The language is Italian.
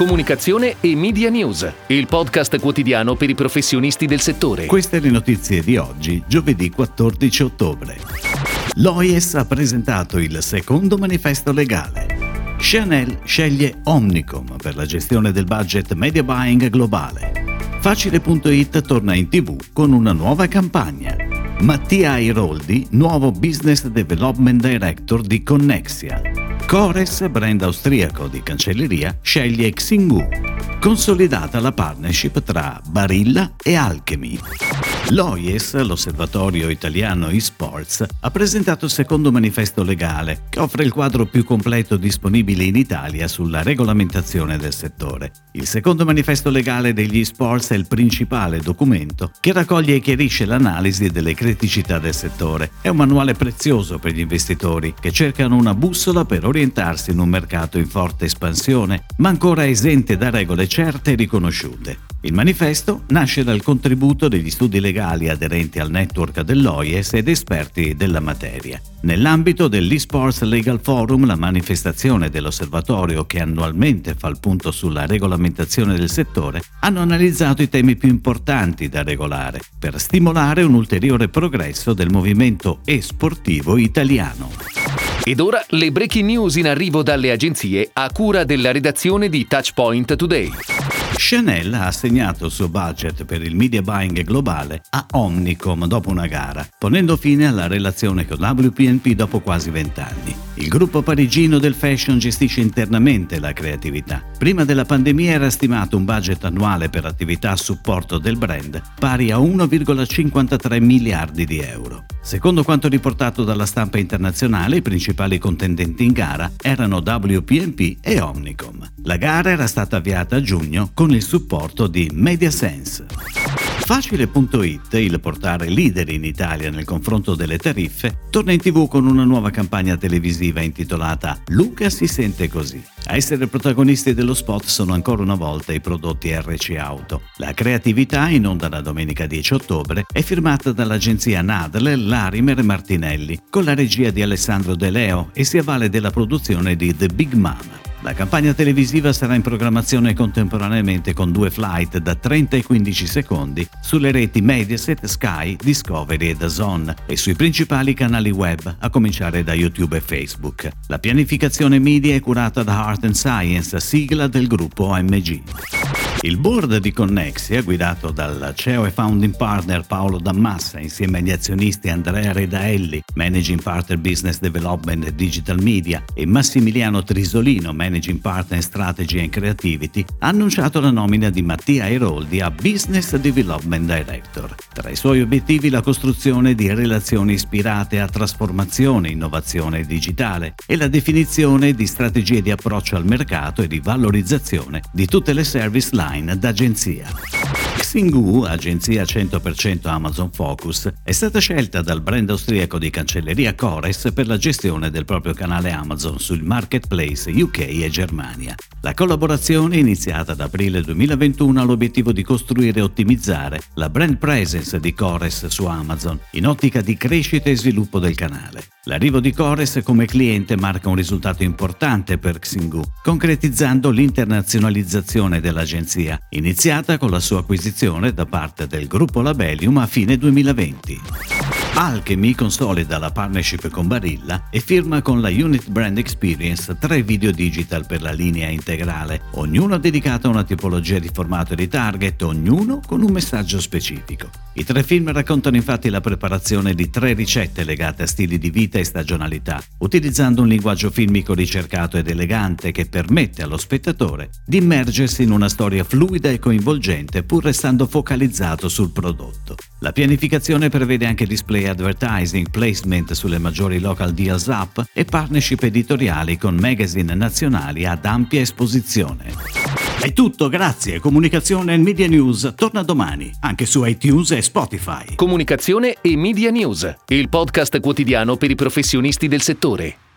Comunicazione e Media News, il podcast quotidiano per i professionisti del settore. Queste le notizie di oggi, giovedì 14 ottobre. L'OIS ha presentato il secondo manifesto legale. Chanel sceglie Omnicom per la gestione del budget media buying globale. Facile.it torna in tv con una nuova campagna. Mattia Airoldi, nuovo Business Development Director di Connexia. Cores, brand austriaco di cancelleria, sceglie Xingu. Consolidata la partnership tra Barilla e Alchemy. L'OIES, l'Osservatorio Italiano eSports, ha presentato il secondo manifesto legale che offre il quadro più completo disponibile in Italia sulla regolamentazione del settore. Il secondo manifesto legale degli eSports è il principale documento che raccoglie e chiarisce l'analisi delle criticità del settore. È un manuale prezioso per gli investitori che cercano una bussola per orientarsi in un mercato in forte espansione, ma ancora esente da regole certe e riconosciute. Il manifesto nasce dal contributo degli studi legali aderenti al network dell'OIES ed esperti della materia. Nell'ambito dell'eSports Legal Forum, la manifestazione dell'osservatorio che annualmente fa il punto sulla regolamentazione del settore, hanno analizzato i temi più importanti da regolare per stimolare un ulteriore progresso del movimento e-sportivo italiano. Ed ora le breaking news in arrivo dalle agenzie a cura della redazione di Touchpoint Today. Chanel ha assegnato il suo budget per il media buying globale a Omnicom dopo una gara, ponendo fine alla relazione con WPNP dopo quasi vent'anni. Il gruppo parigino del fashion gestisce internamente la creatività. Prima della pandemia era stimato un budget annuale per attività a supporto del brand pari a 1,53 miliardi di euro. Secondo quanto riportato dalla stampa internazionale, i principali contendenti in gara erano WPNP e Omnicom. La gara era stata avviata a giugno con il supporto di MediaSense. Facile.it, il portale leader in Italia nel confronto delle tariffe, torna in tv con una nuova campagna televisiva intitolata Luca si sente così. A essere protagonisti dello spot sono ancora una volta i prodotti RC Auto. La creatività, in onda la domenica 10 ottobre, è firmata dall'agenzia Nadle, Larimer e Martinelli, con la regia di Alessandro De Leo e si avvale della produzione di The Big Mama. La campagna televisiva sarà in programmazione contemporaneamente con due flight da 30 e 15 secondi sulle reti Mediaset, Sky, Discovery e DAZN e sui principali canali web, a cominciare da YouTube e Facebook. La pianificazione media è curata da Art and Science, sigla del gruppo OMG. Il board di Connexia, guidato dal CEO e founding partner Paolo Dammassa insieme agli azionisti Andrea Redaelli, Managing Partner Business Development e Digital Media, e Massimiliano Trisolino, Managing Partner Strategy and Creativity, ha annunciato la nomina di Mattia Airoldi a Business Development Director. Tra i suoi obiettivi la costruzione di relazioni ispirate a trasformazione, innovazione digitale e la definizione di strategie di approccio al mercato e di valorizzazione di tutte le service line online d'agenzia. Xingu, agenzia 100% Amazon Focus, è stata scelta dal brand austriaco di cancelleria Cores per la gestione del proprio canale Amazon sul marketplace UK e Germania. La collaborazione, iniziata ad aprile 2021, ha l'obiettivo di costruire e ottimizzare la brand presence di Cores su Amazon, in ottica di crescita e sviluppo del canale. L'arrivo di Cores come cliente marca un risultato importante per Xingu, concretizzando l'internazionalizzazione dell'agenzia, iniziata con la sua acquisizione da parte del gruppo Labellium a fine 2020. Alchemy consolida la partnership con Barilla e firma con la Unit Brand Experience tre video digital per la linea integrale, ognuno dedicato a una tipologia di formato e di target, ognuno con un messaggio specifico. I tre film raccontano infatti la preparazione di tre ricette legate a stili di vita e stagionalità, utilizzando un linguaggio filmico ricercato ed elegante che permette allo spettatore di immergersi in una storia fluida e coinvolgente pur restando focalizzato sul prodotto. La pianificazione prevede anche display advertising, placement sulle maggiori local deals app e partnership editoriali con magazine nazionali ad ampia esposizione. È tutto, grazie. Comunicazione e Media News torna domani, anche su iTunes e Spotify. Comunicazione e Media News, il podcast quotidiano per i professionisti del settore.